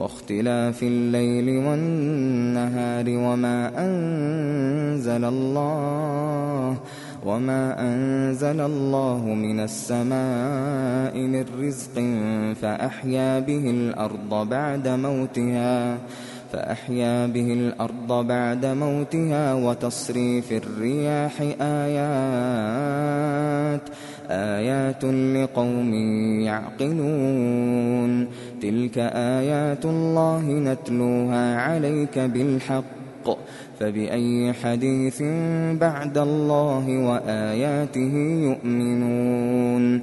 واختلاف الليل والنهار وما أنزل الله وما أنزل الله من السماء من رزق فأحيا به الأرض بعد موتها فأحيا به الأرض بعد موتها وتصريف الرياح آيات آيات لقوم يعقلون. تلك آيات الله نتلوها عليك بالحق. فبأي حديث بعد الله وآياته يؤمنون.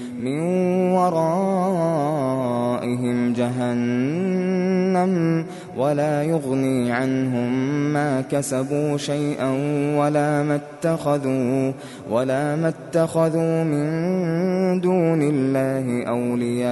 من ورائهم جهنم ولا يغني عنهم ما كسبوا شيئا ولا ما اتخذوا ولا ما اتخذوا من دون الله أولياء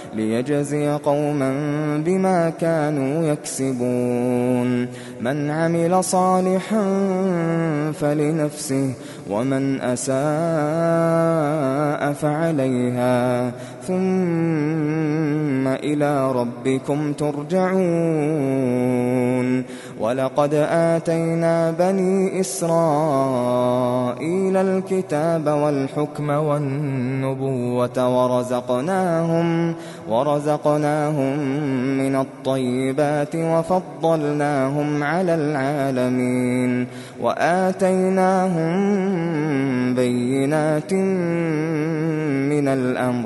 ليجزي قوما بما كانوا يكسبون. من عمل صالحا فلنفسه ومن أساء فعليها. ثم إلى ربكم ترجعون. ولقد آتينا بني إسرائيل الكتاب والحكم والنبوة ورزقناهم ورزقناهم من الطيبات وفضلناهم على العالمين وآتيناهم بينات من الأمر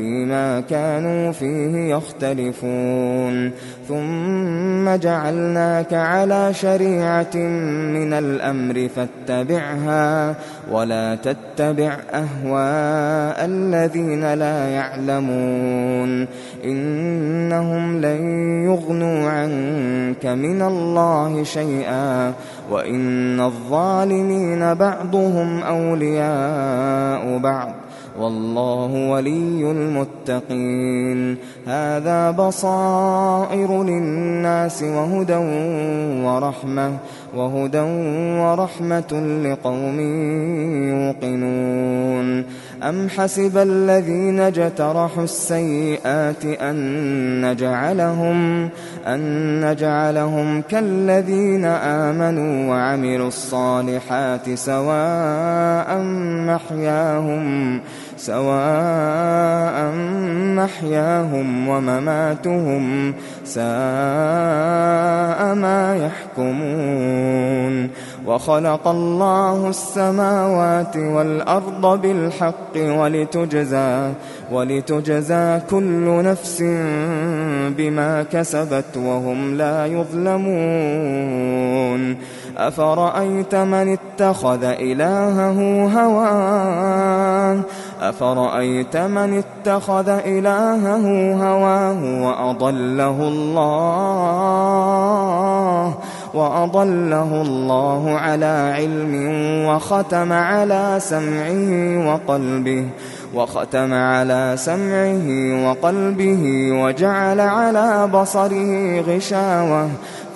فيما كانوا فيه يختلفون. ثم جعلناك على شريعة من الأمر فاتبعها ولا تتبع أهواء الذين لا يعلمون. إنهم لن يغنوا عنك من الله شيئا وإن الظالمين بعضهم أولياء بعض. والله ولي المتقين. هذا بصائر للناس وهدى ورحمة وهدى ورحمة لقوم يوقنون. أم حسب الذين اجترحوا السيئات أن نجعلهم أن نجعلهم كالذين آمنوا وعملوا الصالحات سواء محياهم سواء محياهم ومماتهم ساء ما يحكمون وخلق الله السماوات والأرض بالحق ولتجزى ولتجزى كل نفس بما كسبت وهم لا يظلمون أفرأيت من اتخذ إلهه هواه أفرأيت من اتخذ إلهه هواه وأضله الله. وأضله الله على علم وختم على سمعه وقلبه وختم على سمعه وقلبه وجعل على بصره غشاوة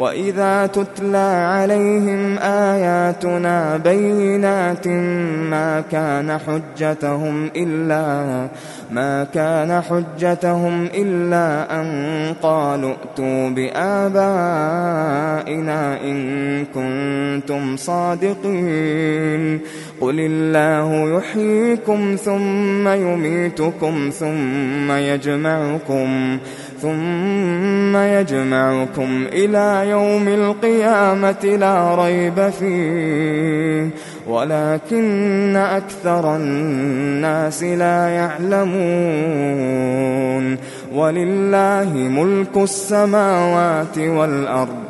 وإذا تتلى عليهم آياتنا بينات ما كان حجتهم إلا ما كان حجتهم إلا أن قالوا ائتوا بآبائنا إن كنتم صادقين قل الله يحييكم ثم يميتكم ثم يجمعكم ثم يجمعكم إلى يوم القيامة لا ريب فيه. ولكن أكثر الناس لا يعلمون. ولله ملك السماوات والأرض.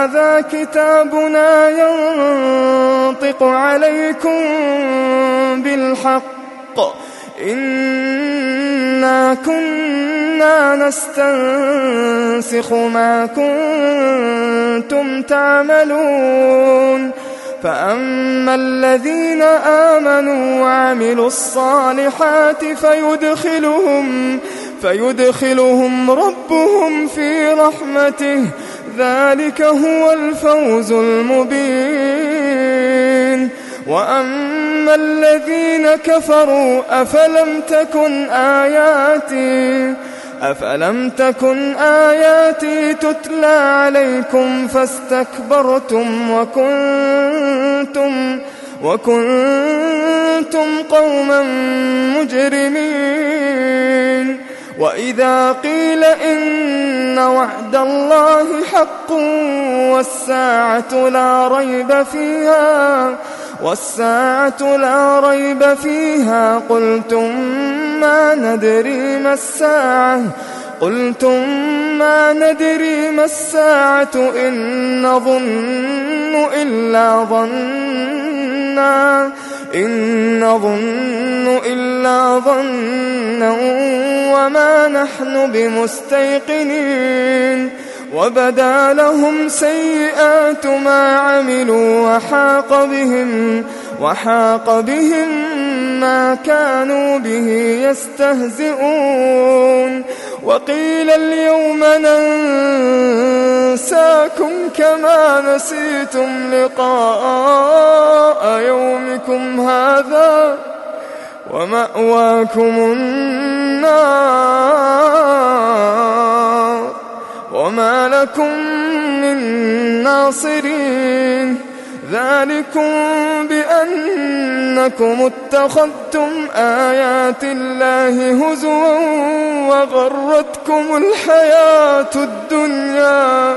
هذا كتابنا ينطق عليكم بالحق. إنا كنا نستنسخ ما كنتم تعملون. فأما الذين آمنوا وعملوا الصالحات فيدخلهم فيدخلهم ربهم في رحمته. ذلك هو الفوز المبين. وأما الذين كفروا أفلم تكن آياتي أفلم تكن آياتي تتلى عليكم فاستكبرتم وكنتم وكنتم قوما مجرمين. وإذا قيل إن وعد الله حق والساعة لا ريب فيها والساعة لا ريب فيها قلتم ما ندري ما الساعة؟ قلتم ما ندري ما الساعة؟ إن نظن إلا ظنا إن نظن إلا ظنا وما نحن بمستيقنين. وبدا لهم سيئات ما عملوا وحاق بهم وحاق بهم ما كانوا به يستهزئون. وقيل اليوم ننساكم كما نسيتم لقاء يومكم هذا. ومأواكم النار وما لكم من ناصرين ذلكم بأنكم اتخذتم آيات الله هزوا وغرتكم الحياة الدنيا